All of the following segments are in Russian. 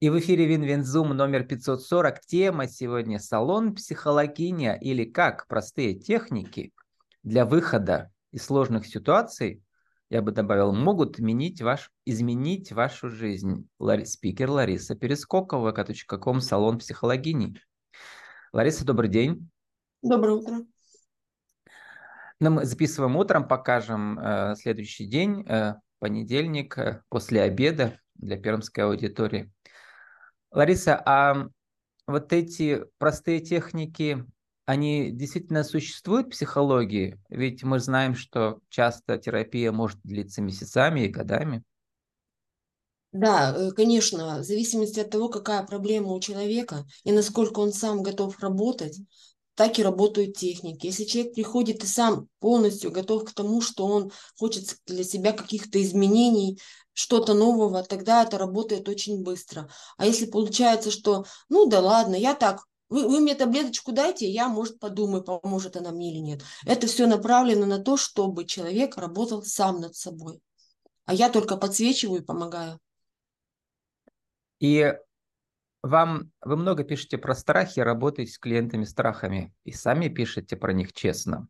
И в эфире WinWin Zoom номер 540. Тема сегодня «Салон психологиня» или как простые техники для выхода из сложных ситуаций, я бы добавил, могут изменить, ваш, изменить вашу жизнь. Лари, спикер Лариса Перескокова, kом «Салон психологини». Лариса, добрый день. Доброе утро. Но ну, мы записываем утром, покажем э, следующий день, э, понедельник, э, после обеда для пермской аудитории. Лариса, а вот эти простые техники, они действительно существуют в психологии? Ведь мы знаем, что часто терапия может длиться месяцами и годами. Да, э, конечно, в зависимости от того, какая проблема у человека и насколько он сам готов работать, так и работают техники. Если человек приходит и сам полностью готов к тому, что он хочет для себя каких-то изменений, что-то нового, тогда это работает очень быстро. А если получается, что, ну да ладно, я так, вы, вы мне таблеточку дайте, я, может, подумаю, поможет она мне или нет. Это все направлено на то, чтобы человек работал сам над собой. А я только подсвечиваю и помогаю. И вам, вы много пишете про страхи, работаете с клиентами страхами, и сами пишете про них честно,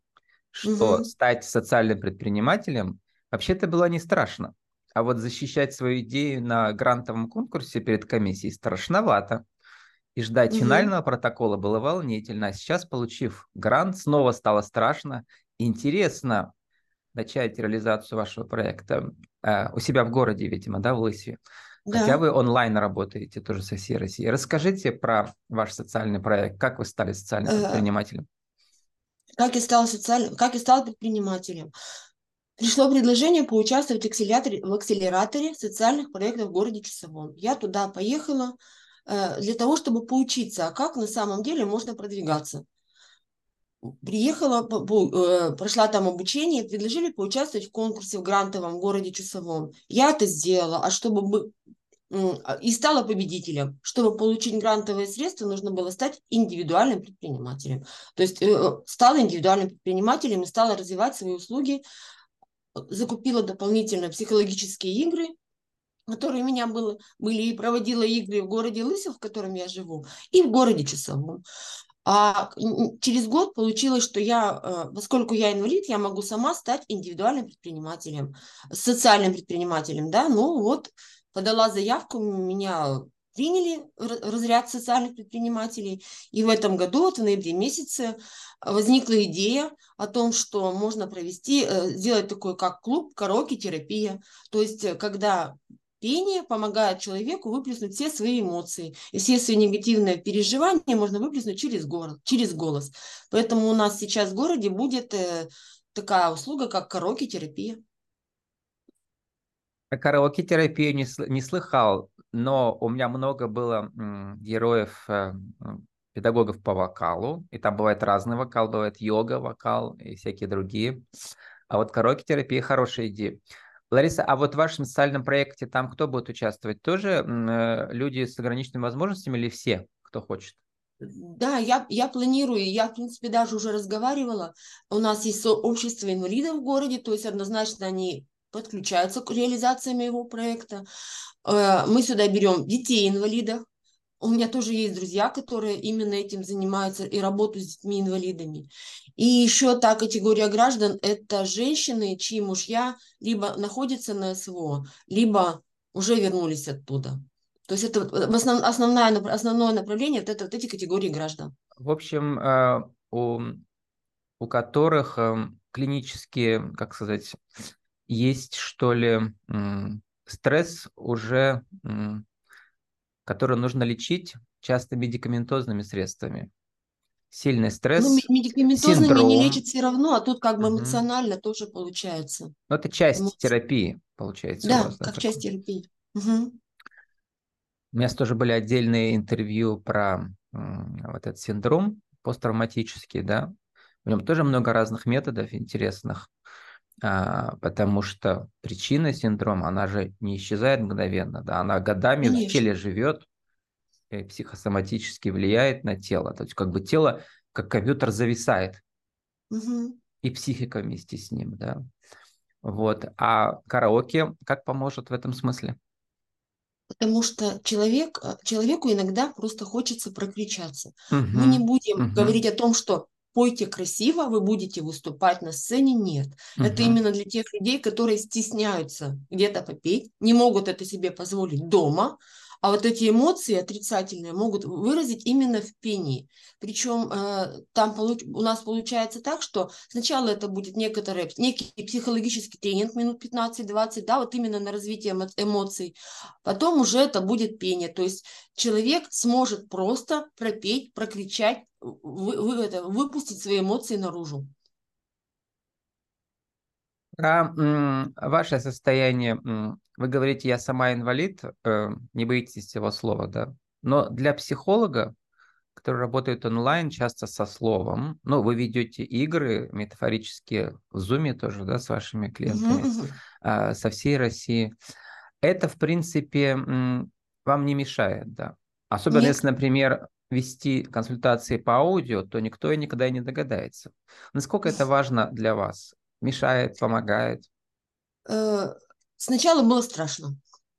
что угу. стать социальным предпринимателем вообще-то было не страшно. А вот защищать свою идею на грантовом конкурсе перед комиссией страшновато. И ждать угу. финального протокола было волнительно. А сейчас, получив грант, снова стало страшно. Интересно начать реализацию вашего проекта э, у себя в городе, видимо, да, в Лысьве. Да. Хотя вы онлайн работаете тоже со всей Россией. Расскажите про ваш социальный проект. Как вы стали социальным э, предпринимателем? Как я стала социальным, как я стала предпринимателем? Пришло предложение поучаствовать в акселераторе, в акселераторе социальных проектов в городе Часовом. Я туда поехала э, для того, чтобы поучиться, а как на самом деле можно продвигаться. Приехала, э, прошла там обучение, предложили поучаствовать в конкурсе в грантовом в городе Чусовом. Я это сделала, а чтобы а, и стала победителем. Чтобы получить грантовые средства, нужно было стать индивидуальным предпринимателем. То есть э, стала индивидуальным предпринимателем и стала развивать свои услуги закупила дополнительно психологические игры, которые у меня было, были, и проводила игры в городе Лысов, в котором я живу, и в городе Часовом. А через год получилось, что я, э, поскольку я инвалид, я могу сама стать индивидуальным предпринимателем, социальным предпринимателем, да, ну вот, подала заявку, меня приняли разряд социальных предпринимателей. И в этом году, вот в ноябре месяце, возникла идея о том, что можно провести, э, сделать такой как клуб караоке-терапия. То есть, э, когда пение помогает человеку выплеснуть все свои эмоции. И все свои негативные переживания можно выплеснуть через голос. Через голос. Поэтому у нас сейчас в городе будет э, такая услуга, как караоке-терапия. Караоке-терапию не, не слыхал но у меня много было героев, э, педагогов по вокалу, и там бывает разный вокал, бывает йога, вокал и всякие другие. А вот караоке-терапия хорошая идея. Лариса, а вот в вашем социальном проекте там кто будет участвовать? Тоже э, люди с ограниченными возможностями или все, кто хочет? Да, я, я планирую, я, в принципе, даже уже разговаривала. У нас есть общество инвалидов в городе, то есть однозначно они подключаются к реализации моего проекта. Э, мы сюда берем детей-инвалидов. У меня тоже есть друзья, которые именно этим занимаются и работают с детьми-инвалидами. И еще та категория граждан – это женщины, чьи мужья либо находятся на СВО, либо уже вернулись оттуда. То есть это основ, основное, основное направление – это вот эти категории граждан. В общем, э, у, у которых э, клинические, как сказать, есть, что ли, стресс уже, который нужно лечить часто медикаментозными средствами. Сильный стресс, Ну, медикаментозными синдром. не лечат все равно, а тут как бы эмоционально угу. тоже получается. Ну, это часть Эмоции. терапии, получается. Да, вас, как часть терапии. Угу. У меня тоже были отдельные интервью про вот этот синдром посттравматический, да. В нем тоже много разных методов интересных. А, потому что причина синдрома, она же не исчезает мгновенно, да, она годами Конечно. в теле живет, и психосоматически влияет на тело. То есть как бы тело, как компьютер, зависает. Угу. И психика вместе с ним, да. Вот. А караоке как поможет в этом смысле? Потому что человек, человеку иногда просто хочется прокричаться. Угу, Мы не будем угу, говорить о том, что пойте красиво, вы будете выступать на сцене. Нет. Это угу. именно для тех людей, которые стесняются где-то попеть, не могут это себе позволить дома, а вот эти эмоции отрицательные могут выразить именно в пении. Причем э, там получ... у нас получается так, что сначала это будет некоторый, некий психологический тренинг минут 15-20, да, вот именно на развитие эмоций. Потом уже это будет пение. То есть человек сможет просто пропеть, прокричать, вы, вы, это, выпустить свои эмоции наружу. Про ваше состояние, вы говорите, я сама инвалид, э, не боитесь этого слова, да? Но для психолога, который работает онлайн, часто со словом, ну, вы ведете игры метафорические в Zoom тоже, да, с вашими клиентами, а, со всей России. Это, в принципе, вам не мешает, да? Особенно Нет. если, например, вести консультации по аудио, то никто и никогда не догадается. Насколько это важно для вас? Мешает, помогает? Э, сначала было страшно,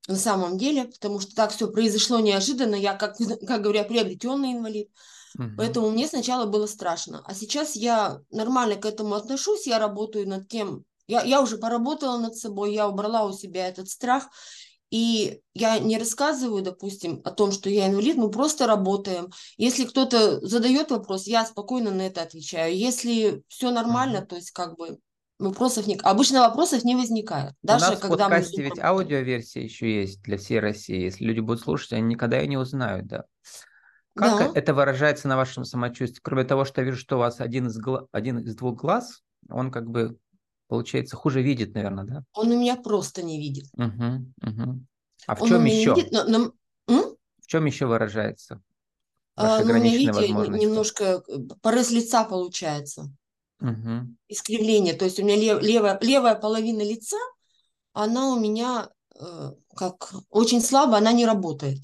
на самом деле, потому что так все произошло неожиданно. Я, как, как говоря, приобретенный инвалид. Угу. Поэтому мне сначала было страшно. А сейчас я нормально к этому отношусь, я работаю над тем, я, я уже поработала над собой, я убрала у себя этот страх. И я не рассказываю, допустим, о том, что я инвалид, мы просто работаем. Если кто-то задает вопрос, я спокойно на это отвечаю. Если все нормально, mm-hmm. то есть как бы Вопросов не... Обычно вопросов не возникает. Даже У нас когда в подкасте мы ведь аудиоверсия еще есть для всей России. Если люди будут слушать, они никогда и не узнают, да. Как да. это выражается на вашем самочувствии? Кроме того, что я вижу, что у вас один из, гла... один из двух глаз, он как бы, получается, хуже видит, наверное, да? Он у меня просто не видит. Угу, угу. А в он чем еще? Видит, но, но... В чем еще выражается? Ваши а, ну, у меня, видите, немножко э, порез лица получается угу. искривление. То есть у меня лев, левая, левая половина лица, она у меня э, как очень слабо, она не работает.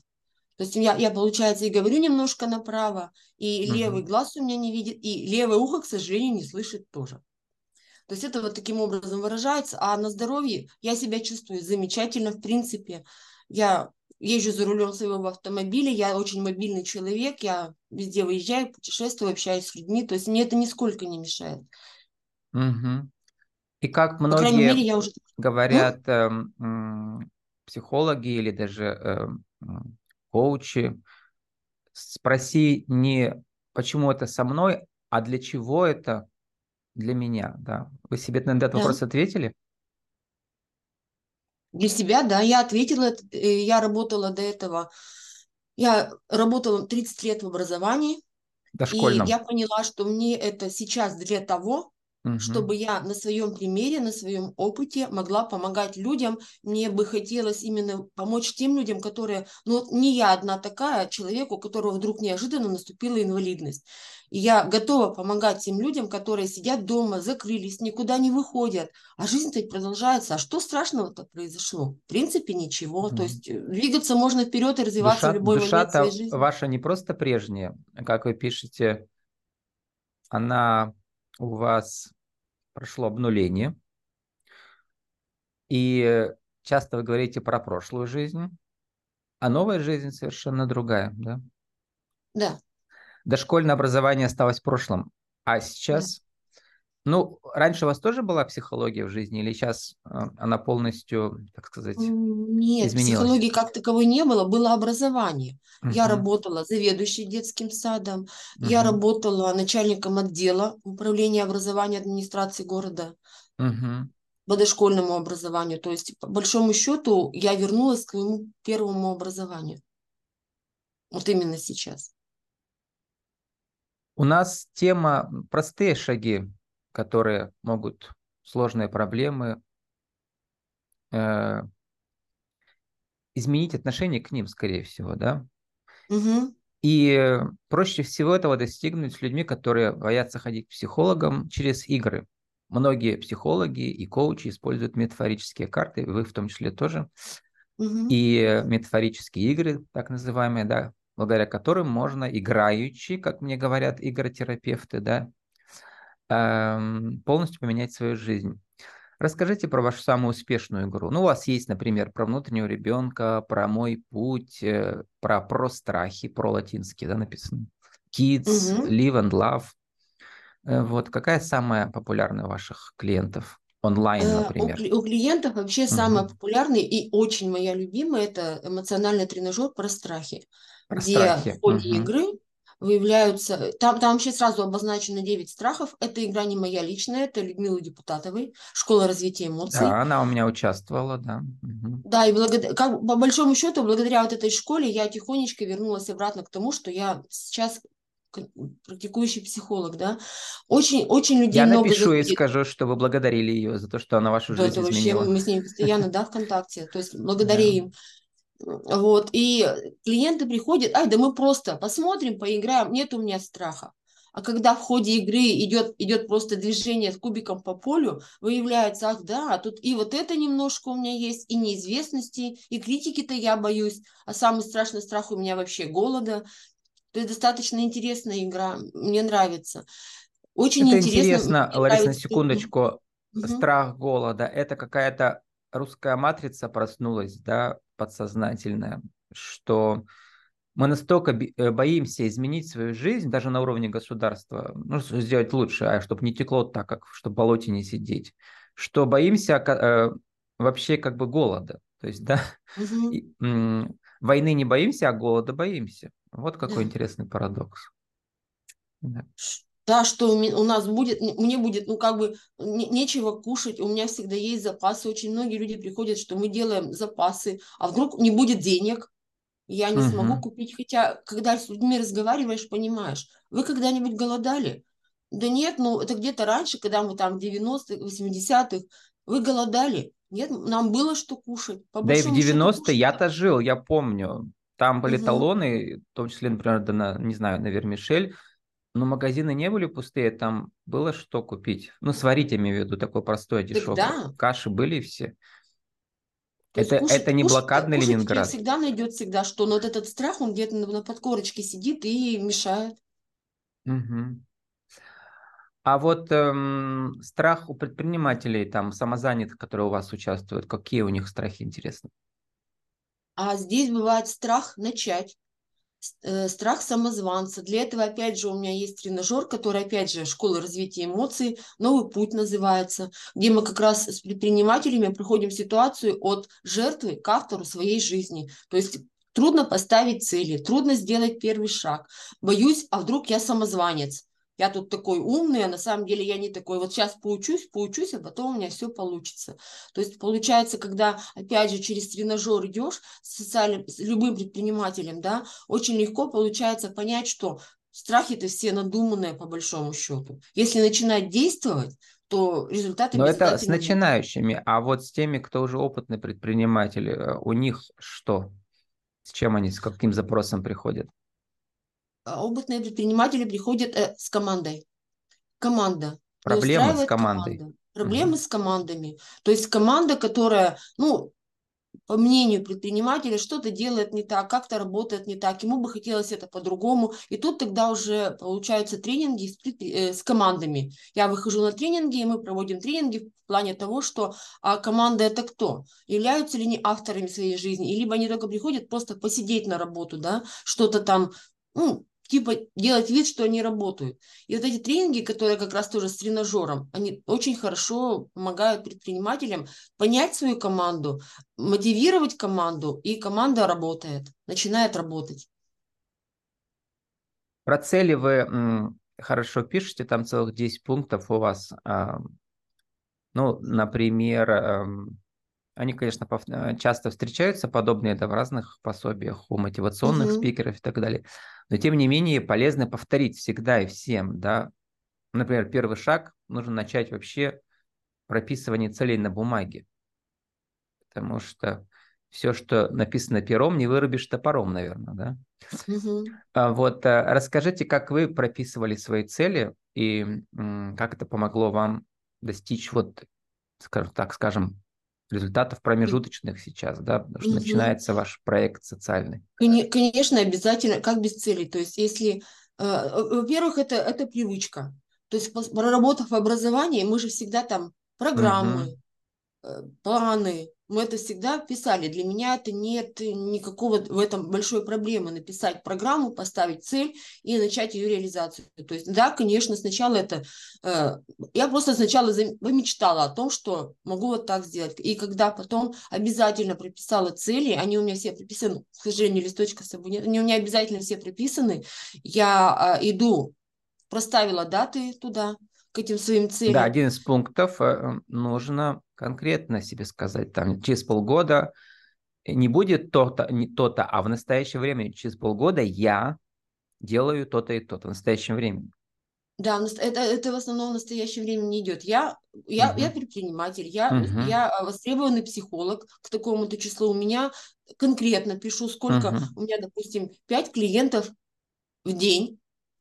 То есть я, я, получается, и говорю немножко направо, и угу. левый глаз у меня не видит, и левое ухо, к сожалению, не слышит тоже. То есть это вот таким образом выражается. А на здоровье я себя чувствую замечательно, в принципе. Я езжу за рулем своего автомобиля, я очень мобильный человек, я везде выезжаю, путешествую, общаюсь с людьми, то есть мне это нисколько не мешает. Угу. И как многие мере, я уже... говорят э, психологи или даже э, коучи, спроси не почему это со мной, а для чего это для меня, да. Вы себе на этот да. вопрос ответили? Для себя, да, я ответила, э, я работала до этого, я работала 30 лет в образовании, Дошкольном. и я поняла, что мне это сейчас для того, угу. чтобы я на своем примере, на своем опыте могла помогать людям. Мне бы хотелось именно помочь тем людям, которые, ну не я одна такая, человеку, у которого вдруг неожиданно наступила инвалидность. И я готова помогать тем людям, которые сидят дома, закрылись, никуда не выходят. А жизнь ведь продолжается. А что страшного-то произошло? В принципе, ничего. Mm. То есть э, двигаться можно вперед и развиваться душа, в любой душа момент своей жизни. ваша не просто прежняя, как вы пишете, она у вас прошло обнуление. И часто вы говорите про прошлую жизнь, а новая жизнь совершенно другая, да? Да. Дошкольное образование осталось в прошлом, а сейчас... Ну, раньше у вас тоже была психология в жизни, или сейчас э, она полностью, так сказать, Нет, изменилась? психологии как таковой не было, было образование. Uh-huh. Я работала заведующей детским садом, uh-huh. я работала начальником отдела управления образования администрации города. Uh-huh по дошкольному образованию. То есть, по большому счету, я вернулась к своему первому образованию. Вот именно сейчас. У нас тема простые шаги, которые могут сложные проблемы э, изменить отношение к ним, скорее всего, да? Угу. И проще всего этого достигнуть с людьми, которые боятся ходить к психологам через игры. Многие психологи и коучи используют метафорические карты, вы в том числе тоже. Угу. И метафорические игры, так называемые, да, благодаря которым можно играючи, как мне говорят игротерапевты, да, эм, полностью поменять свою жизнь. Расскажите про вашу самую успешную игру. Ну, у вас есть, например, про внутреннего ребенка, про мой путь, э, про про страхи, про латинский, да, написано. Kids, угу. Live and Love. Э, вот какая самая популярная у ваших клиентов? Онлайн, э, например. У, у клиентов вообще угу. самая популярная и очень моя любимая это эмоциональный тренажер про страхи, про где страхи. в ходе угу. игры выявляются... Там, там вообще сразу обозначено 9 страхов. Эта игра не моя личная, это Людмила Депутатовой, Школа развития эмоций. Да, она у меня участвовала, да. Угу. Да, и благодаря, как, по большому счету, благодаря вот этой школе я тихонечко вернулась обратно к тому, что я сейчас практикующий психолог, да, очень, очень людей Я много... Я напишу и скажу, что вы благодарили ее за то, что она вашу жизнь это изменила. Вообще, мы с ней постоянно, да, в контакте, то есть благодарим. Вот, и клиенты приходят, ай, да мы просто посмотрим, поиграем, нет у меня страха. А когда в ходе игры идет, идет просто движение с кубиком по полю, выявляется, ах да, тут и вот это немножко у меня есть, и неизвестности, и критики-то я боюсь, а самый страшный страх у меня вообще голода. То есть достаточно интересная игра, мне нравится. Очень это интересно. интересно, Лариса, на секундочку. Угу. Страх голода – это какая-то русская матрица проснулась, да, подсознательная, что мы настолько э, боимся изменить свою жизнь, даже на уровне государства, ну, сделать лучше, а чтобы не текло так, как чтобы в болоте не сидеть, что боимся э, вообще как бы голода. То есть, да, угу. и, м, войны не боимся, а голода боимся. Вот какой да. интересный парадокс. Да. да, что у нас будет, мне будет, ну, как бы, не, нечего кушать, у меня всегда есть запасы. Очень многие люди приходят, что мы делаем запасы, а вдруг не будет денег, я не угу. смогу купить. Хотя, когда с людьми разговариваешь, понимаешь, вы когда-нибудь голодали? Да нет, ну, это где-то раньше, когда мы там в 90-х, 80-х, вы голодали. Нет, нам было что кушать. По да и в 90-е я-то жил, я помню. Там были угу. талоны, в том числе, например, да, на, не знаю, на Вермишель, но магазины не были пустые, там было что купить. Ну, сварить, я имею в виду, такое простое, дешевое. Да. Каши были все. это, кушать, это не кушать, блокадный кушать Ленинград. всегда найдет всегда что, но вот этот страх, он где-то на, на подкорочке сидит и мешает. Угу. А вот эм, страх у предпринимателей, там, самозанятых, которые у вас участвуют, какие у них страхи, интересно? А здесь бывает страх начать, э, страх самозванца. Для этого, опять же, у меня есть тренажер, который, опять же, школа развития эмоций, новый путь называется, где мы как раз с предпринимателями проходим ситуацию от жертвы к автору своей жизни. То есть трудно поставить цели, трудно сделать первый шаг. Боюсь, а вдруг я самозванец? Я тут такой умный, а на самом деле я не такой. Вот сейчас поучусь, поучусь, а потом у меня все получится. То есть получается, когда, опять же, через тренажер идешь с, социальным, с любым предпринимателем, да, очень легко получается понять, что страхи-то все надуманные по большому счету. Если начинать действовать, то результаты Но это с начинающими, а вот с теми, кто уже опытный предприниматель, э, у них что? С чем они, с каким запросом приходят? А, опытные предприниматели приходят э, с командой. Команда. Проблемы с командой. Команда. Проблемы угу. с командами. То есть команда, которая, ну, по мнению предпринимателя, что-то делает не так, как-то работает не так, ему бы хотелось это по-другому. И тут тогда уже получаются тренинги с, э, с командами. Я выхожу на тренинги, и мы проводим тренинги в плане того, что а команда это кто? Являются ли они авторами своей жизни? И либо они только приходят просто посидеть на работу, да, что-то там, ну, типа делать вид, что они работают. И вот эти тренинги, которые как раз тоже с тренажером, они очень хорошо помогают предпринимателям понять свою команду, мотивировать команду, и команда работает, начинает работать. Про цели вы хорошо пишете, там целых 10 пунктов у вас. Ну, например, они, конечно, часто встречаются, подобные да, в разных пособиях у мотивационных угу. спикеров и так далее. Но тем не менее полезно повторить всегда и всем, да. Например, первый шаг нужно начать вообще прописывание целей на бумаге. Потому что все, что написано пером, не вырубишь топором, наверное, да? Угу. Вот а, расскажите, как вы прописывали свои цели и как это помогло вам достичь вот, скажем так, скажем, результатов промежуточных сейчас, да, потому что угу. начинается ваш проект социальный. Конечно, обязательно, как без цели. То есть, если, э, во-первых, это, это привычка. То есть, проработав образование, мы же всегда там программы, угу. Э, планы. Мы это всегда писали. Для меня это нет никакого в этом большой проблемы написать программу, поставить цель и начать ее реализацию. То есть, да, конечно, сначала это... Э, я просто сначала мечтала о том, что могу вот так сделать. И когда потом обязательно прописала цели, они у меня все прописаны, к сожалению, листочка с собой нет, они у меня обязательно все прописаны, я э, иду, проставила даты туда, к этим своим целям. Да, один из пунктов э, нужно конкретно себе сказать, там, через полгода не будет то-то, не то-то, а в настоящее время, через полгода я делаю то-то и то-то в настоящем времени. Да, это, это в основном в настоящее время не идет. Я, я, uh-huh. я предприниматель, я, uh-huh. я востребованный психолог к такому-то числу. У меня конкретно пишу, сколько uh-huh. у меня, допустим, 5 клиентов в день,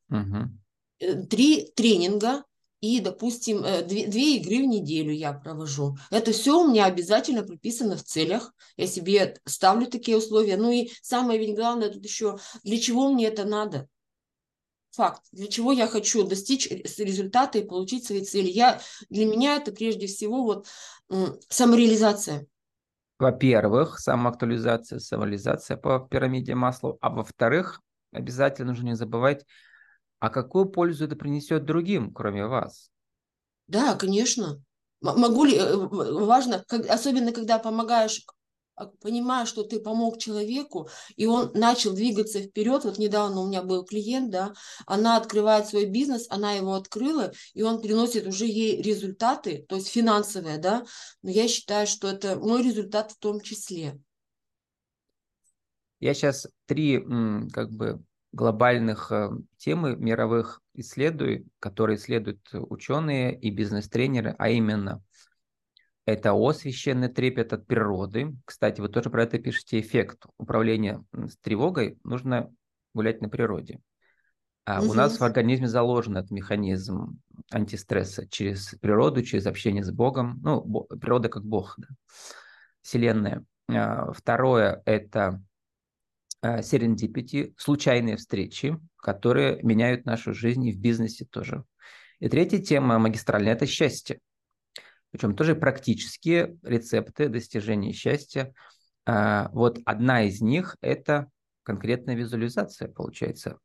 uh-huh. 3 тренинга, и, допустим, э, две, две игры в неделю я провожу. Это все у меня обязательно прописано в целях. Я себе ставлю такие условия. Ну и самое ведь главное тут еще, для чего мне это надо? Факт. Для чего я хочу достичь результата и получить свои цели? Я, для меня это прежде всего вот самореализация. Во-первых, самоактуализация, самореализация по пирамиде масла. А во-вторых, обязательно нужно не забывать а какую пользу это принесет другим, кроме вас? Да, конечно. Могу ли, э, важно, как, особенно когда помогаешь, а, понимаешь, что ты помог человеку, и он начал двигаться вперед. Вот недавно у меня был клиент, да, она открывает свой бизнес, она его открыла, и он приносит уже ей результаты, то есть финансовые, да. Но я считаю, что это мой результат в том числе. Я сейчас три, как бы, глобальных э, темы мировых исследую, которые исследуют ученые и бизнес-тренеры, а именно это О, священный трепет от природы. Кстати, вы тоже про это пишете. Эффект управления с тревогой нужно гулять на природе. А угу. у нас в организме заложен этот механизм антистресса через природу, через общение с Богом. Ну, природа как Бог, да. Вселенная. А, второе – это серендипити, случайные встречи, которые меняют нашу жизнь и в бизнесе тоже. И третья тема магистральная – это счастье. Причем тоже практические рецепты достижения счастья. А, вот одна из них – это конкретная визуализация, получается.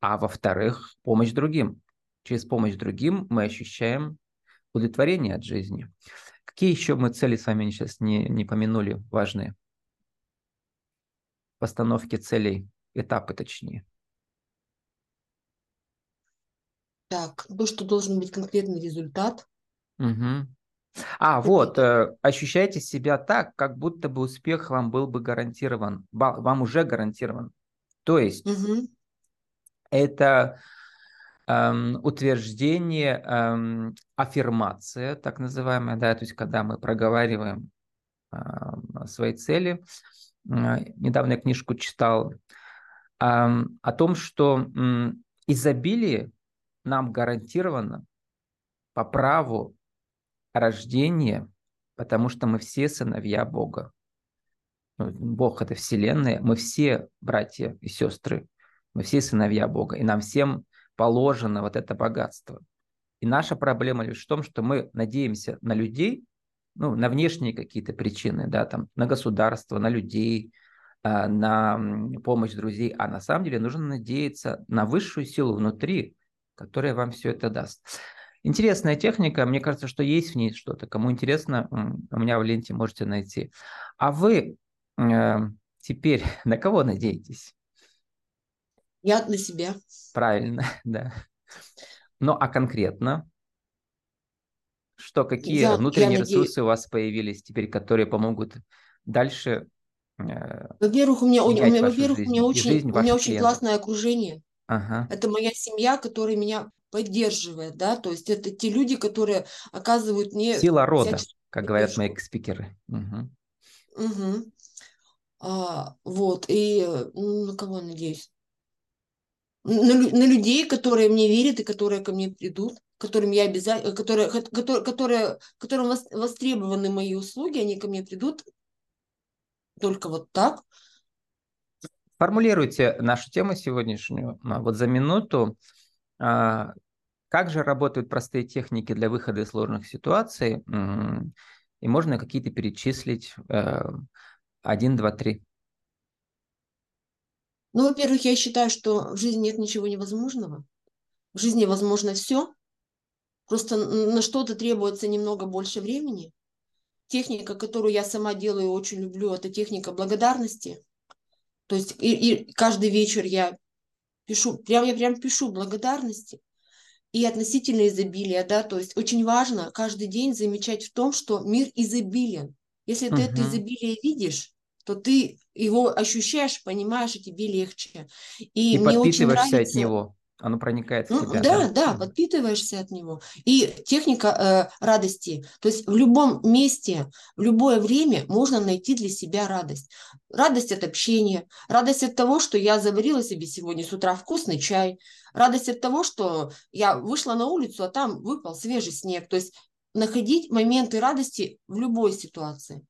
А во-вторых, помощь другим. Через помощь другим мы ощущаем удовлетворение от жизни. Какие еще мы цели с вами сейчас не, не помянули важные? Постановки целей, этапы точнее. Так, то, что должен быть конкретный результат. Угу. А, вот, э, ощущайте себя так, как будто бы успех вам был бы гарантирован, вам уже гарантирован. То есть угу. это эм, утверждение, эм, аффирмация, так называемая, да, то есть когда мы проговариваем э, свои цели, недавно я книжку читал, о том, что изобилие нам гарантировано по праву рождения, потому что мы все сыновья Бога. Ну, Бог – это Вселенная, мы все братья и сестры, мы все сыновья Бога, и нам всем положено вот это богатство. И наша проблема лишь в том, что мы надеемся на людей, ну, на внешние какие-то причины, да, там, на государство, на людей, а, на помощь друзей, а на самом деле нужно надеяться на высшую силу внутри, которая вам все это даст. Интересная техника, мне кажется, что есть в ней что-то. Кому интересно, у меня в ленте можете найти. А вы э, теперь на кого надеетесь? Я на себя. Правильно, да. Ну, а конкретно? Что, какие я, внутренние я ресурсы у вас появились теперь, которые помогут дальше? Э, во-первых, у меня, у, меня, во-первых, у меня очень, у меня очень классное окружение. Ага. Это моя семья, которая меня поддерживает, да, то есть это те люди, которые оказывают мне... Сила рода, как говорят мои спикеры. Угу. Угу. А, вот, и ну, на кого надеюсь? На, на людей, которые мне верят и которые ко мне придут которым я обязательно, которые, которые, которые, которым востребованы мои услуги, они ко мне придут только вот так. Формулируйте нашу тему сегодняшнюю а, вот за минуту. А, как же работают простые техники для выхода из сложных ситуаций? и можно какие-то перечислить. Э, один, два, три. Ну, во-первых, я считаю, что в жизни нет ничего невозможного. В жизни возможно все. Просто на что-то требуется немного больше времени. Техника, которую я сама делаю, очень люблю, это техника благодарности. То есть и, и каждый вечер я пишу, прям я прям пишу благодарности и относительно изобилия, да, то есть очень важно каждый день замечать в том, что мир изобилен. Если ты это изобилие видишь, то ты его ощущаешь, понимаешь, и тебе легче. И, и мне очень нравится... от него. Оно проникает в ну, тебя. Да, да, да, подпитываешься от него. И техника э, радости. То есть в любом месте, в любое время можно найти для себя радость. Радость от общения, радость от того, что я заварила себе сегодня с утра вкусный чай, радость от того, что я вышла на улицу, а там выпал свежий снег. То есть находить моменты радости в любой ситуации.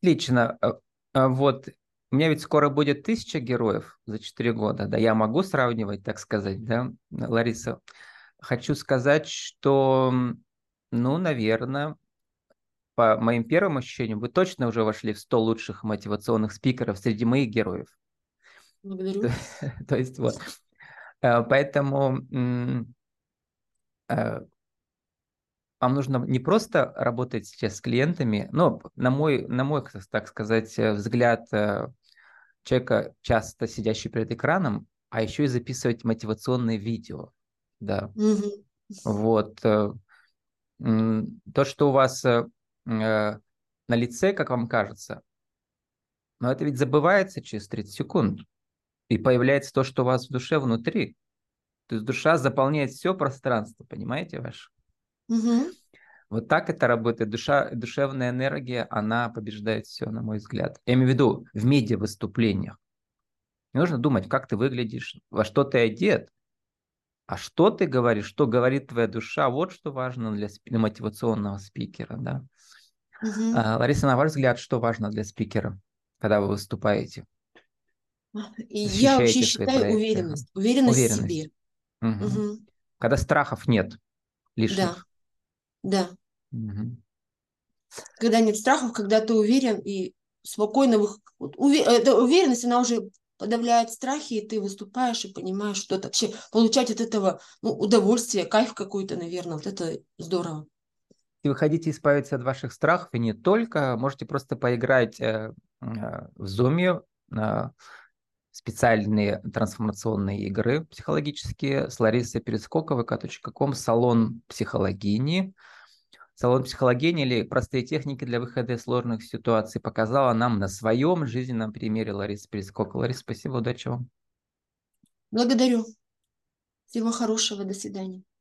Отлично. Э, э, вот у меня ведь скоро будет тысяча героев за 4 года, да, я могу сравнивать, так сказать, да, Лариса? Хочу сказать, что, ну, наверное, по моим первым ощущениям, вы точно уже вошли в 100 лучших мотивационных спикеров среди моих героев. Благодарю. То, то есть вот. Э, поэтому вам нужно не просто работать сейчас с клиентами, но на мой, на мой, так сказать, взгляд, э, человека, часто сидящий перед экраном, а еще и записывать мотивационные видео. Да. Угу. Вот. Э, то, что у вас э, э, на лице, как вам кажется, но это ведь забывается через 30 секунд. И появляется то, что у вас в душе внутри. То есть душа заполняет все пространство, понимаете, ваше? Угу. Вот так это работает. Душа, душевная энергия, она побеждает все, на мой взгляд. Я имею в виду в медиа-выступлениях. Не нужно думать, как ты выглядишь, во что ты одет, а что ты говоришь, что говорит твоя душа, вот что важно для, для мотивационного спикера. Да? Угу. А, Лариса, на ваш взгляд, что важно для спикера, когда вы выступаете? Я вообще считаю проекты? уверенность. Уверенность, уверенность в себе. Угу. Угу. Когда страхов нет лишних. Да, да. Угу. Когда нет страхов, когда ты уверен и спокойно... Вы... Уве... Эта уверенность, она уже подавляет страхи, и ты выступаешь и понимаешь, что это вообще получать от этого ну, удовольствие, кайф какой-то, наверное, вот это здорово. И вы хотите избавиться от ваших страхов, и не только, можете просто поиграть э, э, в Zoom, э, специальные трансформационные игры психологические с Ларисой Перескоковой, kp.com, салон психологини. Салон психологии или простые техники для выхода из сложных ситуаций показала нам на своем жизненном примере Лариса Перескокова. Лариса, спасибо, удачи вам. Благодарю. Всего хорошего, до свидания.